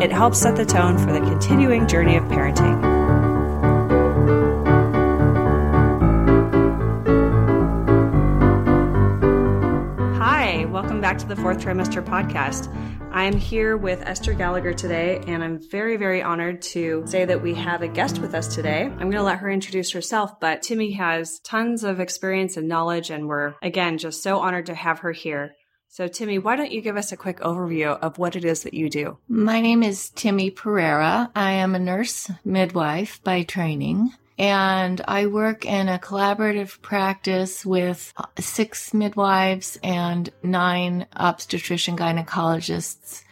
it helps set the tone for the continuing journey of parenting. Hi, welcome back to the Fourth Trimester Podcast. I'm here with Esther Gallagher today, and I'm very, very honored to say that we have a guest with us today. I'm going to let her introduce herself, but Timmy has tons of experience and knowledge, and we're, again, just so honored to have her here. So, Timmy, why don't you give us a quick overview of what it is that you do? My name is Timmy Pereira. I am a nurse midwife by training and I work in a collaborative practice with six midwives and nine obstetrician gynecologists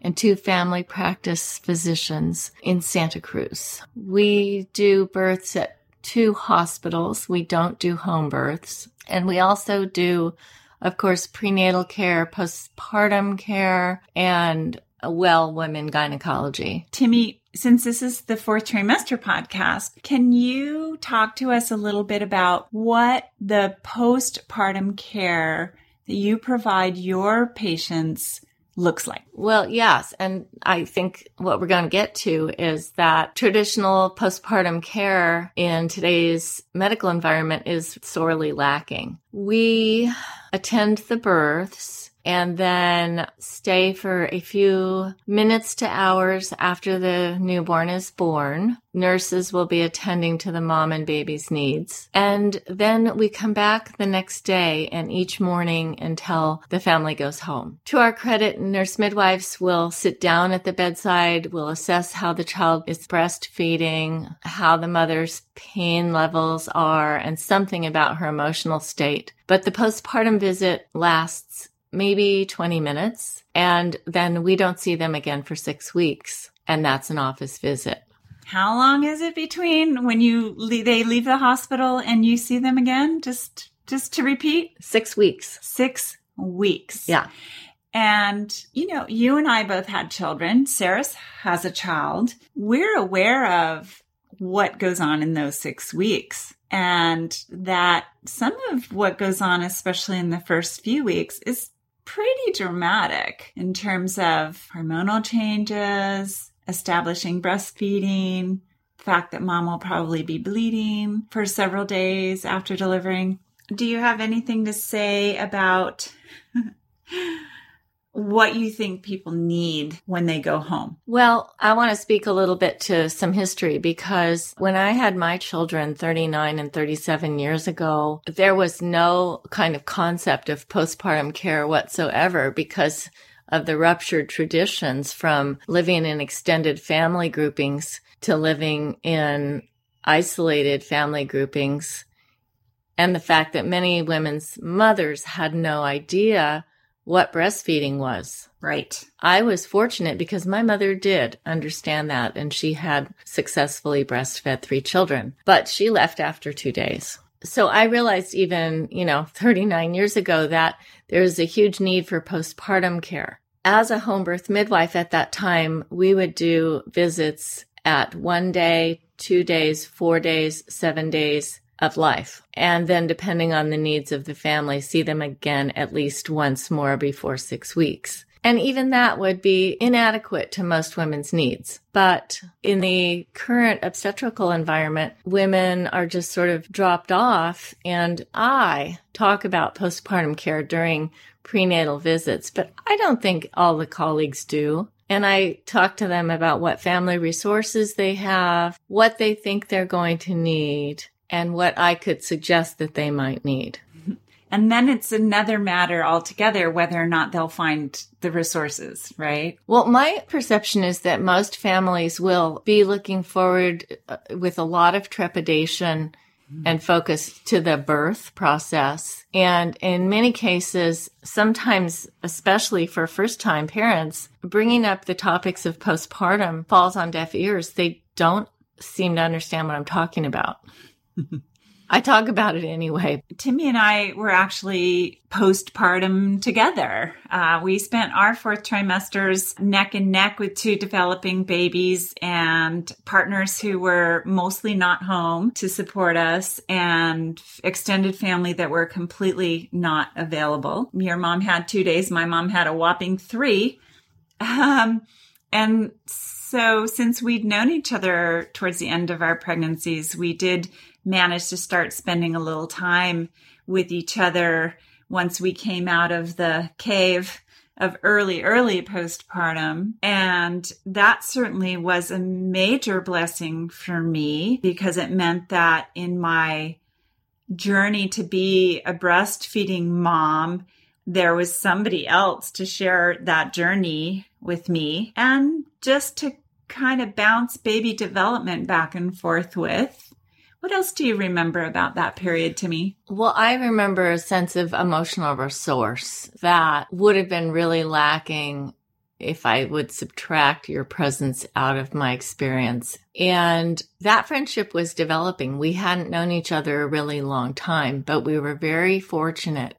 and two family practice physicians in Santa Cruz. We do births at two hospitals. We don't do home births. And we also do, of course, prenatal care, postpartum care, and well women gynecology. Timmy, since this is the fourth trimester podcast, can you talk to us a little bit about what the postpartum care that you provide your patients looks like? Well, yes. And I think what we're going to get to is that traditional postpartum care in today's medical environment is sorely lacking. We attend the births and then stay for a few minutes to hours after the newborn is born. Nurses will be attending to the mom and baby's needs. And then we come back the next day and each morning until the family goes home. To our credit, nurse midwives will sit down at the bedside, will assess how the child is breastfeeding, how the mother's pain levels are, and something about her emotional state. But the postpartum visit lasts maybe 20 minutes. And then we don't see them again for six weeks. And that's an office visit. How long is it between when you leave, they leave the hospital and you see them again? Just just to repeat, six weeks. Six weeks. Yeah. And, you know, you and I both had children. Sarah has a child. We're aware of what goes on in those six weeks and that some of what goes on, especially in the first few weeks, is pretty dramatic in terms of hormonal changes, establishing breastfeeding, the fact that mom will probably be bleeding for several days after delivering. Do you have anything to say about what you think people need when they go home. Well, I want to speak a little bit to some history because when I had my children 39 and 37 years ago, there was no kind of concept of postpartum care whatsoever because of the ruptured traditions from living in extended family groupings to living in isolated family groupings and the fact that many women's mothers had no idea what breastfeeding was. Right. I was fortunate because my mother did understand that and she had successfully breastfed three children, but she left after two days. So I realized even, you know, 39 years ago that there's a huge need for postpartum care. As a home birth midwife at that time, we would do visits at one day, two days, four days, seven days, of life. And then, depending on the needs of the family, see them again at least once more before six weeks. And even that would be inadequate to most women's needs. But in the current obstetrical environment, women are just sort of dropped off. And I talk about postpartum care during prenatal visits, but I don't think all the colleagues do. And I talk to them about what family resources they have, what they think they're going to need, and what I could suggest that they might need. And then it's another matter altogether whether or not they'll find the resources, right? Well, my perception is that most families will be looking forward uh, with a lot of trepidation and focus to the birth process. And in many cases, sometimes, especially for first time parents, bringing up the topics of postpartum falls on deaf ears. They don't seem to understand what I'm talking about. I talk about it anyway. Timmy and I were actually postpartum together. Uh, we spent our fourth trimesters neck and neck with two developing babies and partners who were mostly not home to support us and extended family that were completely not available. Your mom had two days. My mom had a whopping three. Um, and so since we'd known each other towards the end of our pregnancies, we did manage to start spending a little time with each other once we came out of the cave of early, early postpartum. And that certainly was a major blessing for me because it meant that in my journey to be a breastfeeding mom, there was somebody else to share that journey with me and just to kind of bounce baby development back and forth with. What else do you remember about that period Timmy? Well, I remember a sense of emotional resource that would have been really lacking if I would subtract your presence out of my experience. And that friendship was developing. We hadn't known each other a really long time, but we were very fortunate.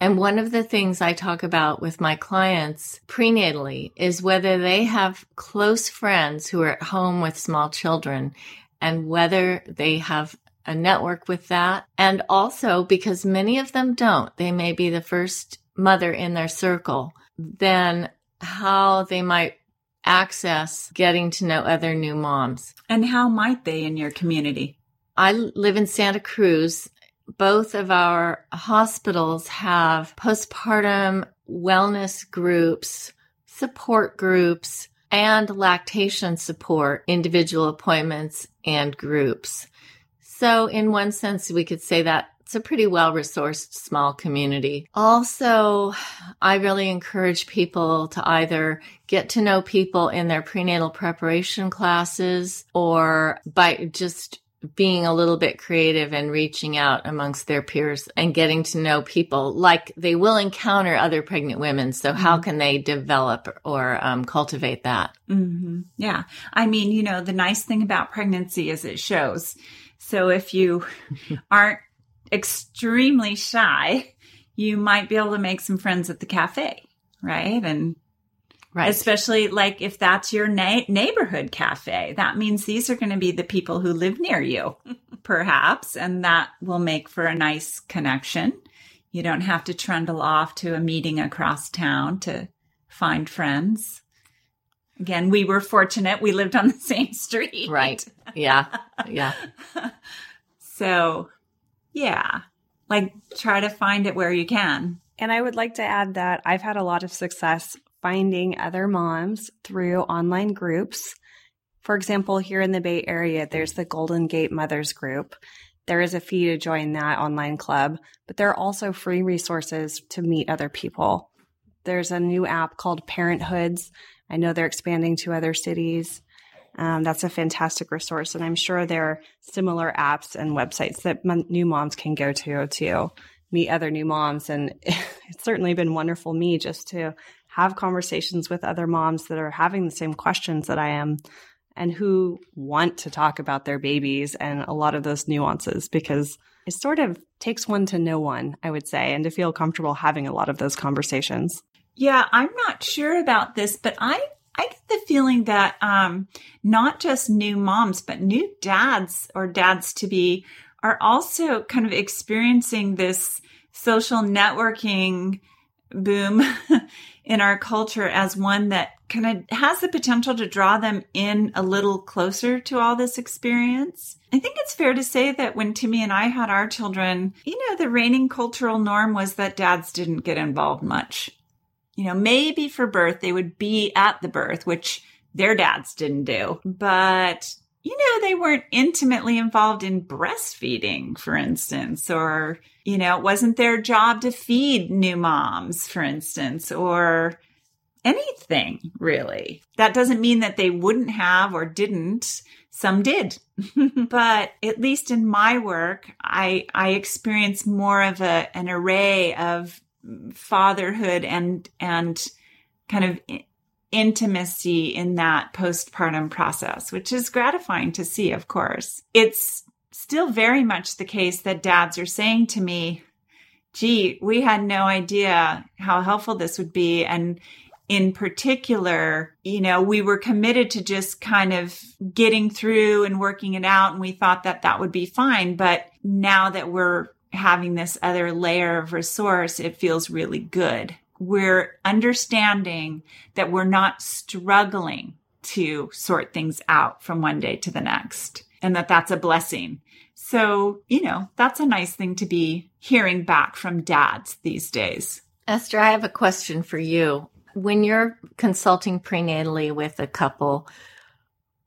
And one of the things I talk about with my clients prenatally is whether they have close friends who are at home with small children and whether they have a network with that. And also because many of them don't, they may be the first mother in their circle, then how they might access getting to know other new moms. And how might they in your community? I live in Santa Cruz. Both of our hospitals have postpartum wellness groups, support groups, and lactation support, individual appointments and groups. So in one sense, we could say that it's a pretty well resourced small community. Also, I really encourage people to either get to know people in their prenatal preparation classes or by just being a little bit creative and reaching out amongst their peers and getting to know people like they will encounter other pregnant women. So how mm-hmm. can they develop or um, cultivate that? Mm-hmm. yeah. I mean you know the nice thing about pregnancy is it shows. So if you aren't extremely shy you might be able to make some friends at the cafe right? And Right. Especially like if that's your na- neighborhood cafe, that means these are going to be the people who live near you, perhaps, and that will make for a nice connection. You don't have to trundle off to a meeting across town to find friends. Again, we were fortunate. We lived on the same street. Right. Yeah. Yeah. so, yeah, like try to find it where you can. And I would like to add that I've had a lot of success finding other moms through online groups. For example, here in the Bay Area, there's the Golden Gate Mothers Group. There is a fee to join that online club, but there are also free resources to meet other people. There's a new app called Parenthoods. I know they're expanding to other cities. Um, that's a fantastic resource, and I'm sure there are similar apps and websites that m- new moms can go to to meet other new moms. And it's certainly been wonderful me just to have conversations with other moms that are having the same questions that I am and who want to talk about their babies and a lot of those nuances because it sort of takes one to know one, I would say, and to feel comfortable having a lot of those conversations. Yeah, I'm not sure about this, but I I get the feeling that um, not just new moms, but new dads or dads to be are also kind of experiencing this social networking boom in our culture as one that kind of has the potential to draw them in a little closer to all this experience. I think it's fair to say that when Timmy and I had our children, you know, the reigning cultural norm was that dads didn't get involved much. You know, maybe for birth, they would be at the birth, which their dads didn't do. But you know, they weren't intimately involved in breastfeeding, for instance, or, you know, it wasn't their job to feed new moms, for instance, or anything really. That doesn't mean that they wouldn't have or didn't Some did. but at least in my work, I, I experience more of a, an array of fatherhood and, and kind of intimacy in that postpartum process, which is gratifying to see, of course. It's still very much the case that dads are saying to me, gee, we had no idea how helpful this would be. And in particular, you know, we were committed to just kind of getting through and working it out. And we thought that that would be fine. But now that we're having this other layer of resource, it feels really good. We're understanding that we're not struggling to sort things out from one day to the next and that that's a blessing. So, you know, that's a nice thing to be hearing back from dads these days. Esther, I have a question for you. When you're consulting prenatally with a couple,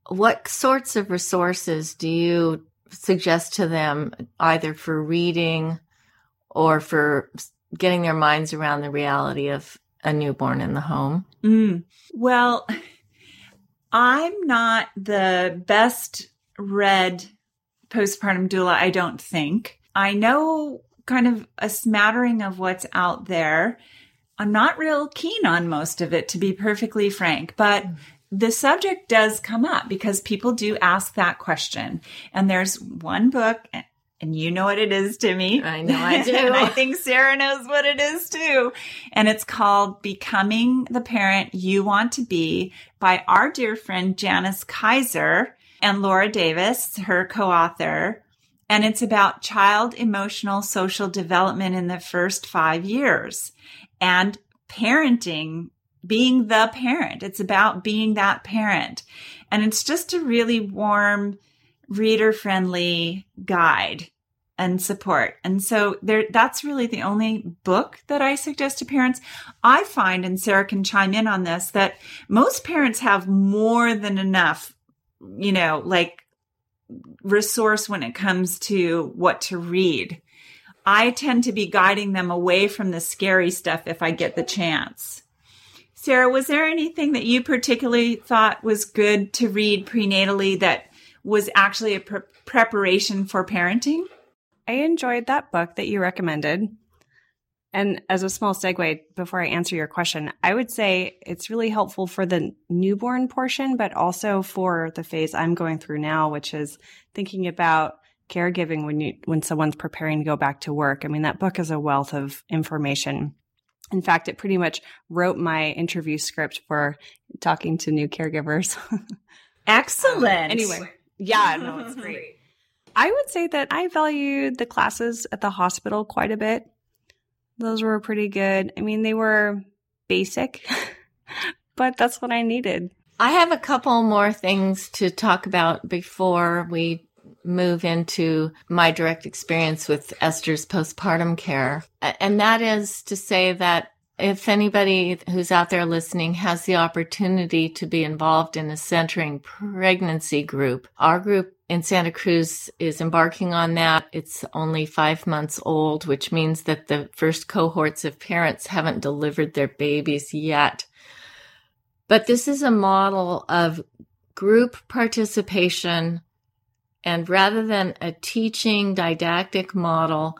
what sorts of resources do you suggest to them either for reading or for getting their minds around the reality of a newborn in the home? Mm. Well, I'm not the best read postpartum doula, I don't think. I know kind of a smattering of what's out there. I'm not real keen on most of it, to be perfectly frank, but the subject does come up because people do ask that question. And there's one book, and you know what it is, Timmy. I know I do. and I think Sarah knows what it is too. And it's called Becoming the Parent You Want to Be by our dear friend Janis Keyser and Laura Davis, her co-author. And it's about child emotional social development in the first five years and parenting being the parent. It's about being that parent. And it's just a really warm, reader friendly guide and support. And so there, that's really the only book that I suggest to parents. I find, and Sarah can chime in on this, that most parents have more than enough, you know, like resource when it comes to what to read. I tend to be guiding them away from the scary stuff if I get the chance. Sarah, was there anything that you particularly thought was good to read prenatally that was actually a pre- preparation for parenting? I enjoyed that book that you recommended. And as a small segue, before I answer your question, I would say it's really helpful for the newborn portion, but also for the phase I'm going through now, which is thinking about caregiving when you when someone's preparing to go back to work. I mean, that book is a wealth of information. In fact, it pretty much wrote my interview script for talking to new caregivers. Excellent. Um, anyway, yeah, no, it's great. I would say that I valued the classes at the hospital quite a bit. Those were pretty good. I mean, they were basic, but that's what I needed. I have a couple more things to talk about before we move into my direct experience with Esther's postpartum care. And that is to say that if anybody who's out there listening has the opportunity to be involved in a centering pregnancy group, our group in Santa Cruz is embarking on that. It's only five months old, which means that the first cohorts of parents haven't delivered their babies yet. But this is a model of group participation and rather than a teaching didactic model,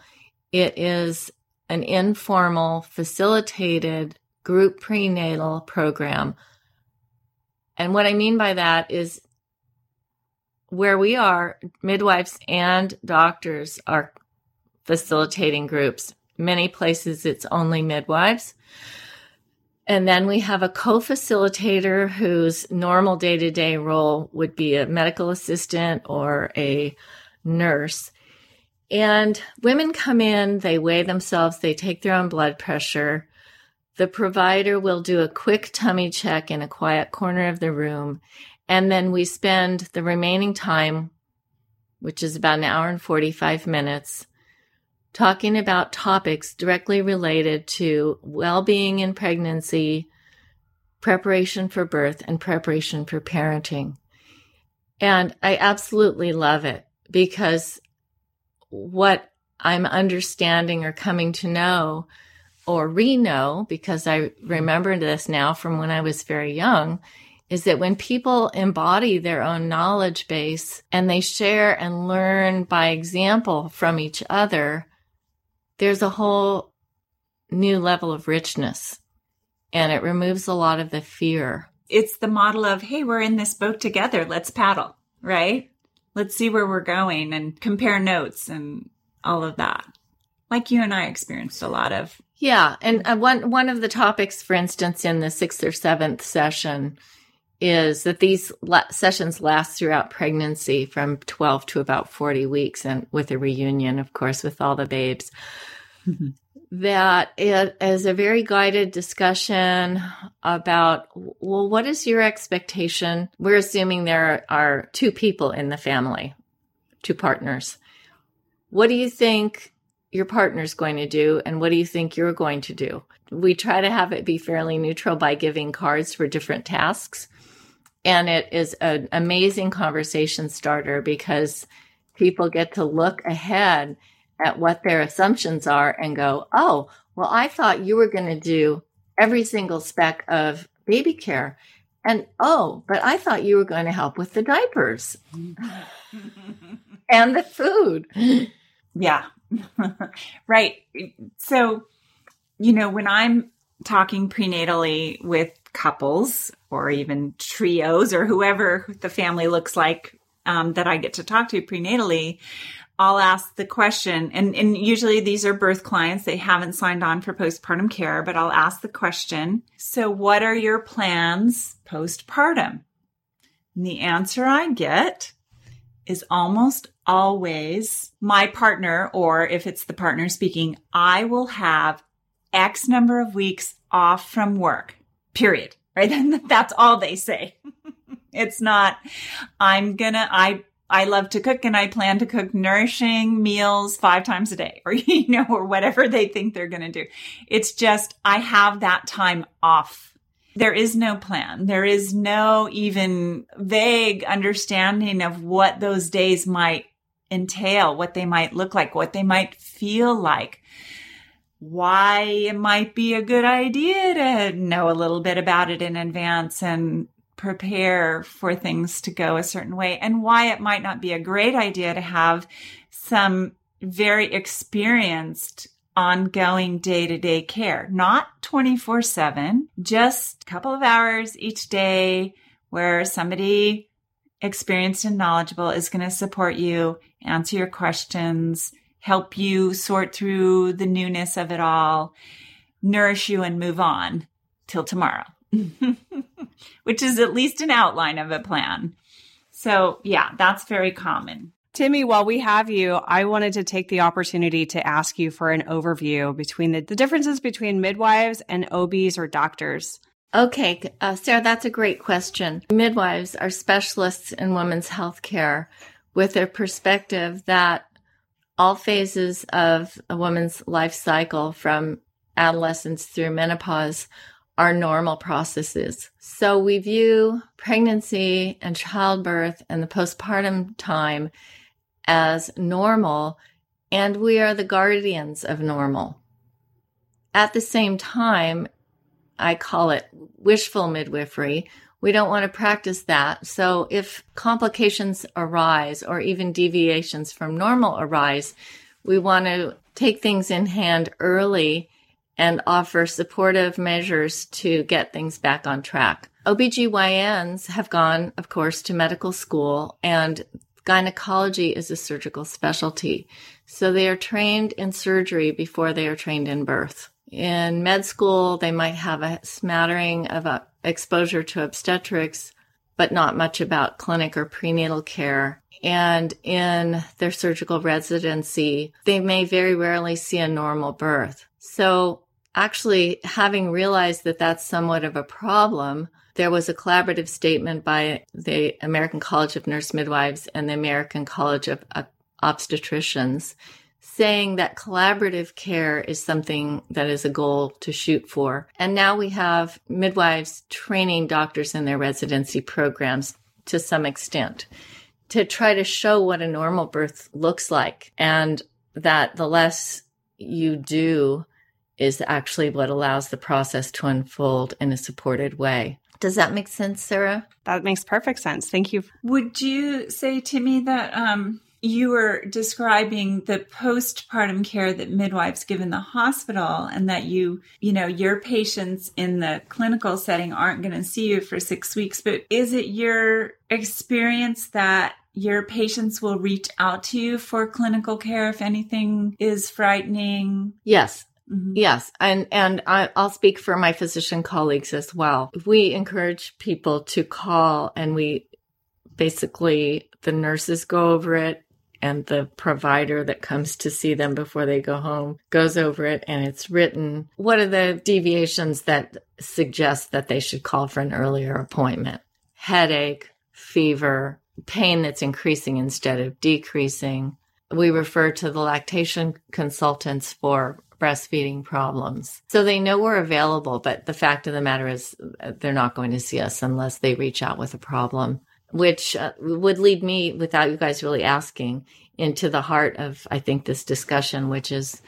it is an informal, facilitated group prenatal program. And what I mean by that is where we are, midwives and doctors are facilitating groups. Many places it's only midwives. And then we have a co-facilitator whose normal day-to-day role would be a medical assistant or a nurse. And women come in, they weigh themselves, they take their own blood pressure. The provider will do a quick tummy check in a quiet corner of the room. And then we spend the remaining time, which is about an hour and 45 minutes, talking about topics directly related to well being in pregnancy, preparation for birth, and preparation for parenting. And I absolutely love it because what I'm understanding or coming to know or re know, because I remember this now from when I was very young, is that when people embody their own knowledge base and they share and learn by example from each other, there's a whole new level of richness and it removes a lot of the fear. It's the model of, hey, we're in this boat together. Let's paddle, right? Let's see where we're going and compare notes and all of that. Like you and I experienced a lot of. Yeah. And uh, one, one of the topics, for instance, in the sixth or seventh session is that these la- sessions last throughout pregnancy from 12 to about 40 weeks and with a reunion, of course, with all the babes. Mm-hmm. That it is a very guided discussion about, well, what is your expectation? We're assuming there are two people in the family, two partners. What do you think your partner's going to do? And what do you think you're going to do? We try to have it be fairly neutral by giving cards for different tasks and it is an amazing conversation starter because people get to look ahead at what their assumptions are and go, oh, well, I thought you were going to do every single speck of baby care. And oh, but I thought you were going to help with the diapers and the food. Yeah. right. So, you know, when I'm talking prenatally with couples or even trios or whoever the family looks like um, that I get to talk to prenatally, I'll ask the question, and, and usually these are birth clients. They haven't signed on for postpartum care, but I'll ask the question So, what are your plans postpartum? And the answer I get is almost always my partner, or if it's the partner speaking, I will have X number of weeks off from work, period. Right. That's all they say. it's not, I'm gonna, I, I love to cook and I plan to cook nourishing meals five times a day or, you know, or whatever they think they're going to do. It's just, I have that time off. There is no plan. There is no even vague understanding of what those days might entail, what they might look like, what they might feel like why it might be a good idea to know a little bit about it in advance and prepare for things to go a certain way and why it might not be a great idea to have some very experienced ongoing day to day care, not 24 seven, just a couple of hours each day where somebody experienced and knowledgeable is going to support you, answer your questions, help you sort through the newness of it all, nourish you, and move on till tomorrow, which is at least an outline of a plan. So, yeah, that's very common. Timmy, while we have you, I wanted to take the opportunity to ask you for an overview between the, the differences between midwives and OBs or doctors. Okay, uh, Sarah, that's a great question. Midwives are specialists in women's health care with a perspective that all phases of a woman's life cycle from adolescence through menopause are normal processes. So we view pregnancy and childbirth and the postpartum time as normal, and we are the guardians of normal. At the same time, I call it wishful midwifery, we don't want to practice that. So if complications arise or even deviations from normal arise, we want to take things in hand early and offer supportive measures to get things back on track. OBGYNs have gone, of course, to medical school and gynecology is a surgical specialty. So they are trained in surgery before they are trained in birth. In med school, they might have a smattering of a exposure to obstetrics, but not much about clinic or prenatal care. And in their surgical residency, they may very rarely see a normal birth. So actually having realized that that's somewhat of a problem, there was a collaborative statement by the American College of Nurse Midwives and the American College of Obstetricians saying that collaborative care is something that is a goal to shoot for. And now we have midwives training doctors in their residency programs to some extent to try to show what a normal birth looks like and that the less you do is actually what allows the process to unfold in a supported way. Does that make sense, Sarah? That makes perfect sense. Thank you. Would you say to me that um, you were describing the postpartum care that midwives give in the hospital and that you, you know, your patients in the clinical setting aren't going to see you for six weeks, but is it your experience that your patients will reach out to you for clinical care if anything is frightening? Yes. Mm-hmm. Yes, and and I, will speak for my physician colleagues as well. We encourage people to call, and we basically the nurses go over it and the provider that comes to see them before they go home goes over it and it's written. What are the deviations that suggest that they should call for an earlier appointment? Headache, fever, pain that's increasing instead of decreasing. We refer to the lactation consultants for breastfeeding problems. So they know we're available, but the fact of the matter is they're not going to see us unless they reach out with a problem which uh, would lead me, without you guys really asking, into the heart of, I think, this discussion, which is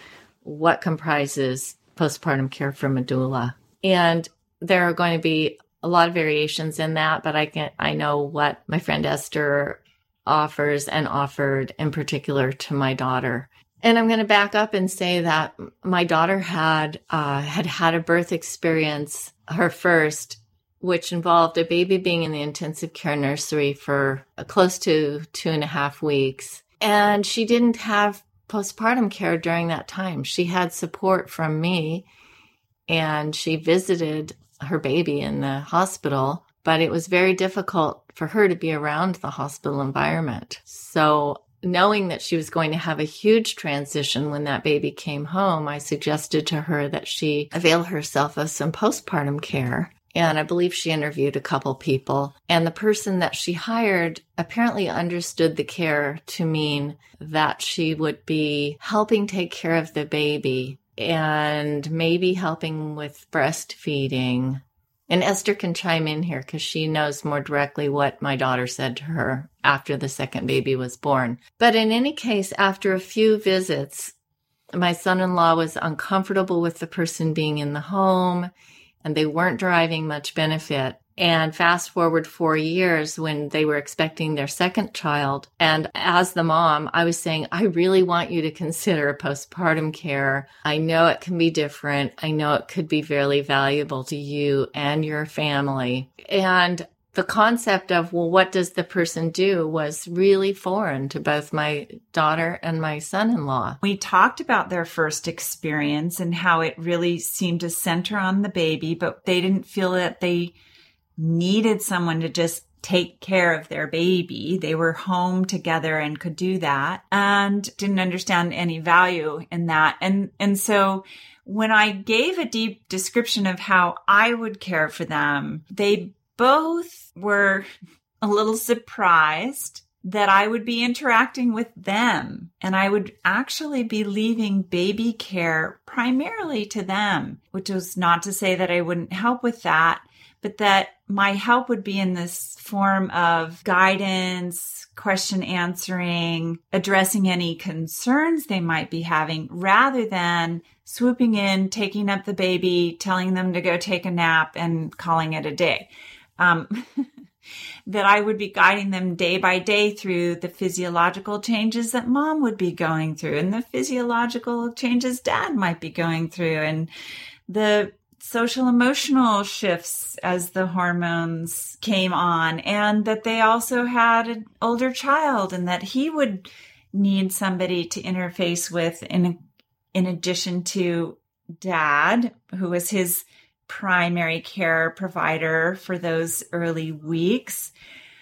what comprises postpartum care from doula. And there are going to be a lot of variations in that, but I can I know what my friend Esther offers and offered in particular to my daughter. And I'm going to back up and say that my daughter had uh, had had a birth experience, her first, which involved a baby being in the intensive care nursery for uh, close to two and a half weeks. And she didn't have postpartum care during that time. She had support from me and she visited her baby in the hospital, but it was very difficult for her to be around the hospital environment. So knowing that she was going to have a huge transition when that baby came home, I suggested to her that she avail herself of some postpartum care and I believe she interviewed a couple people. And the person that she hired apparently understood the care to mean that she would be helping take care of the baby and maybe helping with breastfeeding. And Esther can chime in here because she knows more directly what my daughter said to her after the second baby was born. But in any case, after a few visits, my son in law was uncomfortable with the person being in the home and they weren't deriving much benefit. And fast forward four years when they were expecting their second child. And as the mom, I was saying, I really want you to consider postpartum care. I know it can be different. I know it could be very valuable to you and your family. And the concept of, well, what does the person do was really foreign to both my daughter and my son in law. We talked about their first experience and how it really seemed to center on the baby, but they didn't feel that they needed someone to just take care of their baby. They were home together and could do that and didn't understand any value in that. And, and so when I gave a deep description of how I would care for them, they both were a little surprised that I would be interacting with them and I would actually be leaving baby care primarily to them, which was not to say that I wouldn't help with that, but that my help would be in this form of guidance, question answering, addressing any concerns they might be having rather than swooping in, taking up the baby, telling them to go take a nap and calling it a day um, that I would be guiding them day by day through the physiological changes that mom would be going through and the physiological changes dad might be going through and the social emotional shifts as the hormones came on and that they also had an older child and that he would need somebody to interface with in in addition to dad who was his primary care provider for those early weeks,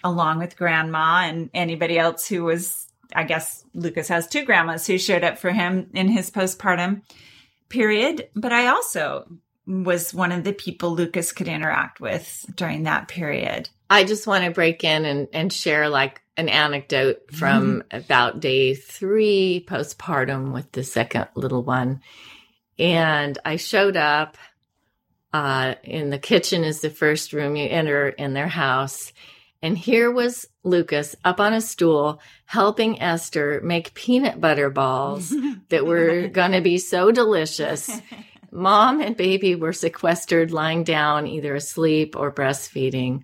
along with grandma and anybody else who was, I guess Lucas has two grandmas who showed up for him in his postpartum period. But I also was one of the people Lucas could interact with during that period. I just want to break in and, and share like an anecdote from mm-hmm. about day three postpartum with the second little one. And I showed up uh, in the kitchen is the first room you enter in their house. And here was Lucas up on a stool helping Esther make peanut butter balls that were going to be so delicious. mom and baby were sequestered, lying down, either asleep or breastfeeding.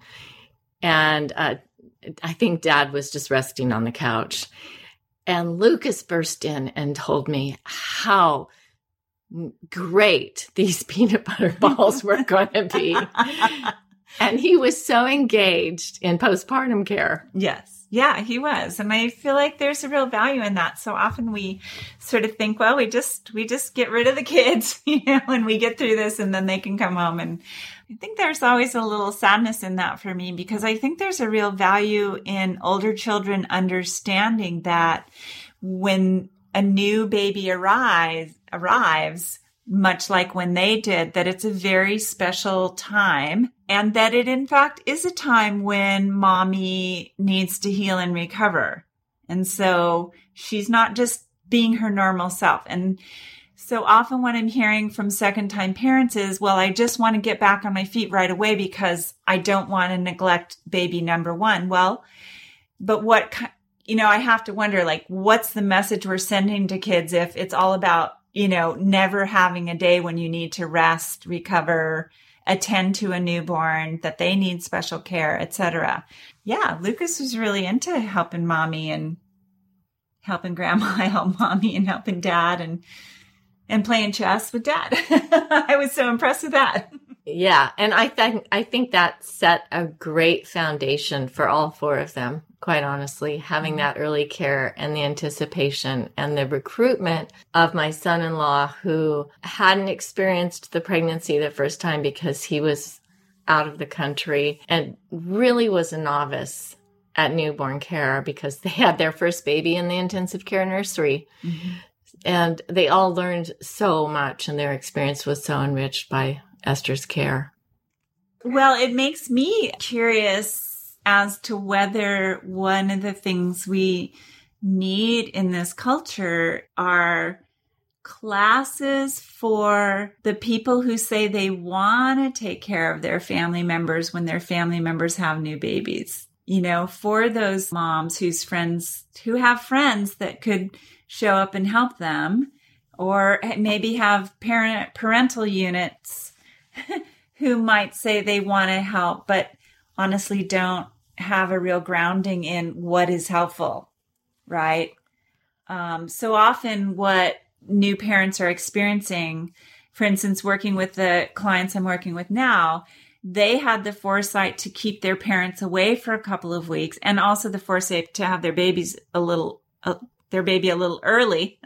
And uh, I think dad was just resting on the couch. And Lucas burst in and told me how great these peanut butter balls were going to be. and he was so engaged in postpartum care. Yes. Yeah, he was. And I feel like there's a real value in that. So often we sort of think, well, we just we just get rid of the kids, you know, and we get through this and then they can come home and I think there's always a little sadness in that for me because I think there's a real value in older children understanding that when a new baby arrives arrives much like when they did, that it's a very special time and that it in fact is a time when mommy needs to heal and recover. And so she's not just being her normal self. And so often what I'm hearing from second time parents is, well, I just want to get back on my feet right away because I don't want to neglect baby number one. Well, but what, you know, I have to wonder, like, what's the message we're sending to kids if it's all about you know, never having a day when you need to rest, recover, attend to a newborn, that they need special care, etc. Yeah, Lucas was really into helping mommy and helping grandma help mommy and helping dad and and playing chess with dad. I was so impressed with that. Yeah, and I think I think that set a great foundation for all four of them quite honestly, having that early care and the anticipation and the recruitment of my son in law who hadn't experienced the pregnancy the first time because he was out of the country and really was a novice at newborn care because they had their first baby in the intensive care nursery. Mm-hmm. And they all learned so much, and their experience was so enriched by Esther's care. Well, it makes me curious as to whether one of the things we need in this culture are classes for the people who say they want to take care of their family members when their family members have new babies. You know, for those moms whose friends, who have friends that could show up and help them, or maybe have parent, parental units who might say they want to help, but honestly don't have a real grounding in what is helpful, right? Um, so often, what new parents are experiencing, for instance, working with the clients I'm working with now, they had the foresight to keep their parents away for a couple of weeks and also the foresight to have their babies a little, uh, their baby a little early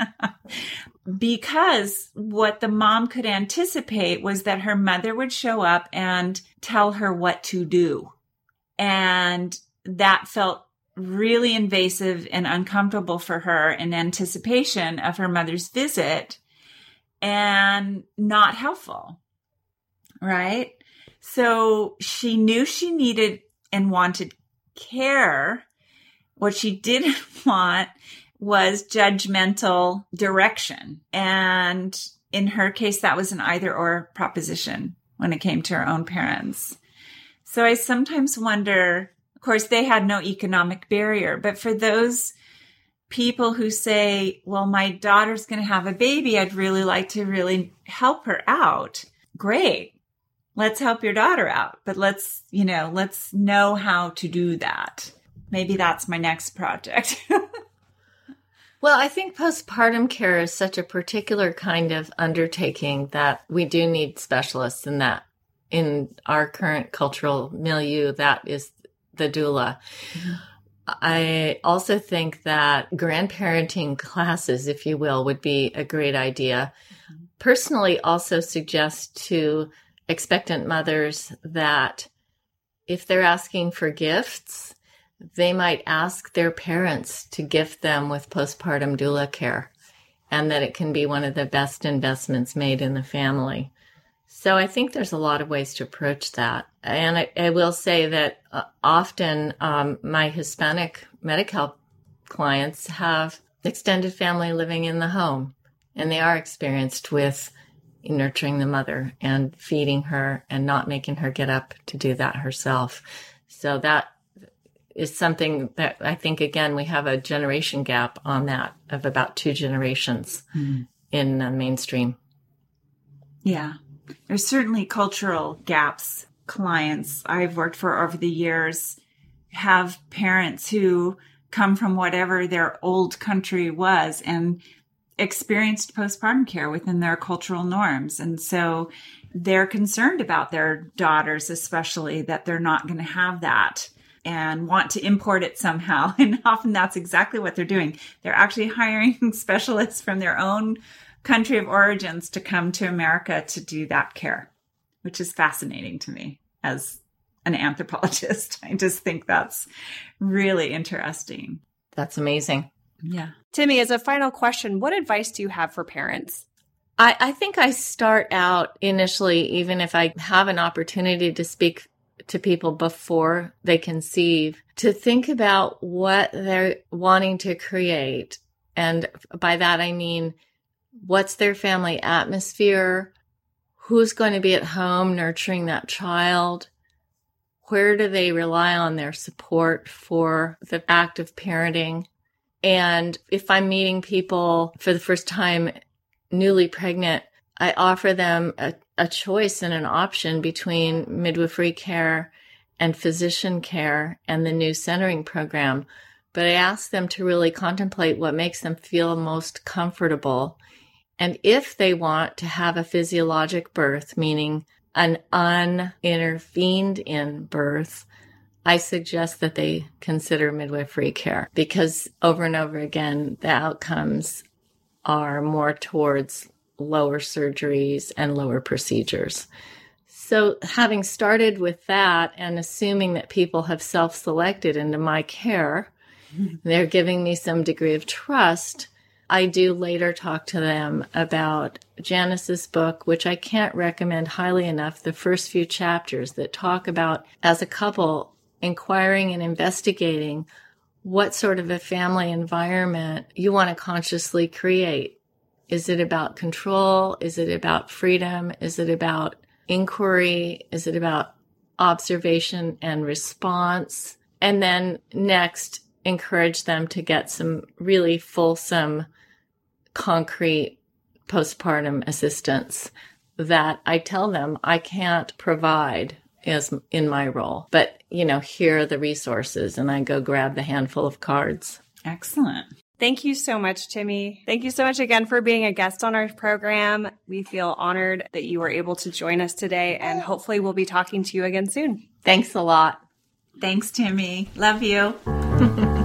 because what the mom could anticipate was that her mother would show up and tell her what to do. And that felt really invasive and uncomfortable for her in anticipation of her mother's visit and not helpful. Right. So she knew she needed and wanted care. What she didn't want was judgmental direction. And in her case, that was an either or proposition when it came to her own parents. So I sometimes wonder, of course, they had no economic barrier, but for those people who say, well, my daughter's going to have a baby, I'd really like to really help her out. Great. Let's help your daughter out, but let's, you know, let's know how to do that. Maybe that's my next project. Well, I think postpartum care is such a particular kind of undertaking that we do need specialists in that. In our current cultural milieu, that is the doula. Mm-hmm. I also think that grandparenting classes, if you will, would be a great idea. Mm-hmm. Personally, also suggest to expectant mothers that if they're asking for gifts, they might ask their parents to gift them with postpartum doula care and that it can be one of the best investments made in the family. So I think there's a lot of ways to approach that. And I, I will say that uh, often um, my Hispanic Medi-Cal clients have extended family living in the home and they are experienced with nurturing the mother and feeding her and not making her get up to do that herself. So that is something that I think again we have a generation gap on that of about two generations mm. in uh, mainstream. Yeah. There's certainly cultural gaps. Clients I've worked for over the years have parents who come from whatever their old country was and experienced postpartum care within their cultural norms. And so they're concerned about their daughters, especially that they're not going to have that and want to import it somehow. And often that's exactly what they're doing. They're actually hiring specialists from their own country of origins to come to America to do that care, which is fascinating to me as an anthropologist. I just think that's really interesting. That's amazing. Yeah. Timmy, as a final question, what advice do you have for parents? I, I think I start out initially, even if I have an opportunity to speak to people before they conceive, to think about what they're wanting to create. And by that, I mean, what's their family atmosphere? Who's going to be at home nurturing that child? Where do they rely on their support for the act of parenting? And if I'm meeting people for the first time newly pregnant, I offer them a, a choice and an option between midwifery care and physician care and the new centering program. But I ask them to really contemplate what makes them feel most comfortable. And if they want to have a physiologic birth, meaning an unintervened in birth, I suggest that they consider midwifery care because over and over again, the outcomes are more towards lower surgeries and lower procedures. So, having started with that and assuming that people have self selected into my care, mm-hmm. they're giving me some degree of trust. I do later talk to them about Janis's book, which I can't recommend highly enough. The first few chapters that talk about, as a couple, inquiring and investigating what sort of a family environment you want to consciously create. Is it about control? Is it about freedom? Is it about inquiry? Is it about observation and response? And then next, encourage them to get some really fulsome, concrete postpartum assistance that I tell them I can't provide as in my role. But, you know, here are the resources and I go grab the handful of cards. Excellent. Thank you so much, Timmy. Thank you so much again for being a guest on our program. We feel honored that you were able to join us today, and hopefully, we'll be talking to you again soon. Thanks a lot. Thanks, Timmy. Love you.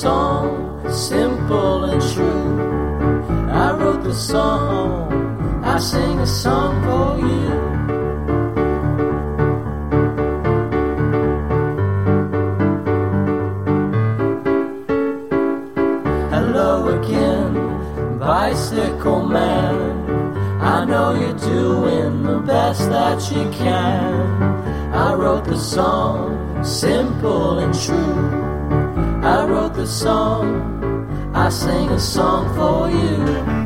Song, simple and true. I wrote the song, I sing a song for you. Hello again, bicycle man. I know you're doing the best that you can. I wrote the song, simple and true. The song, I sing a song for you.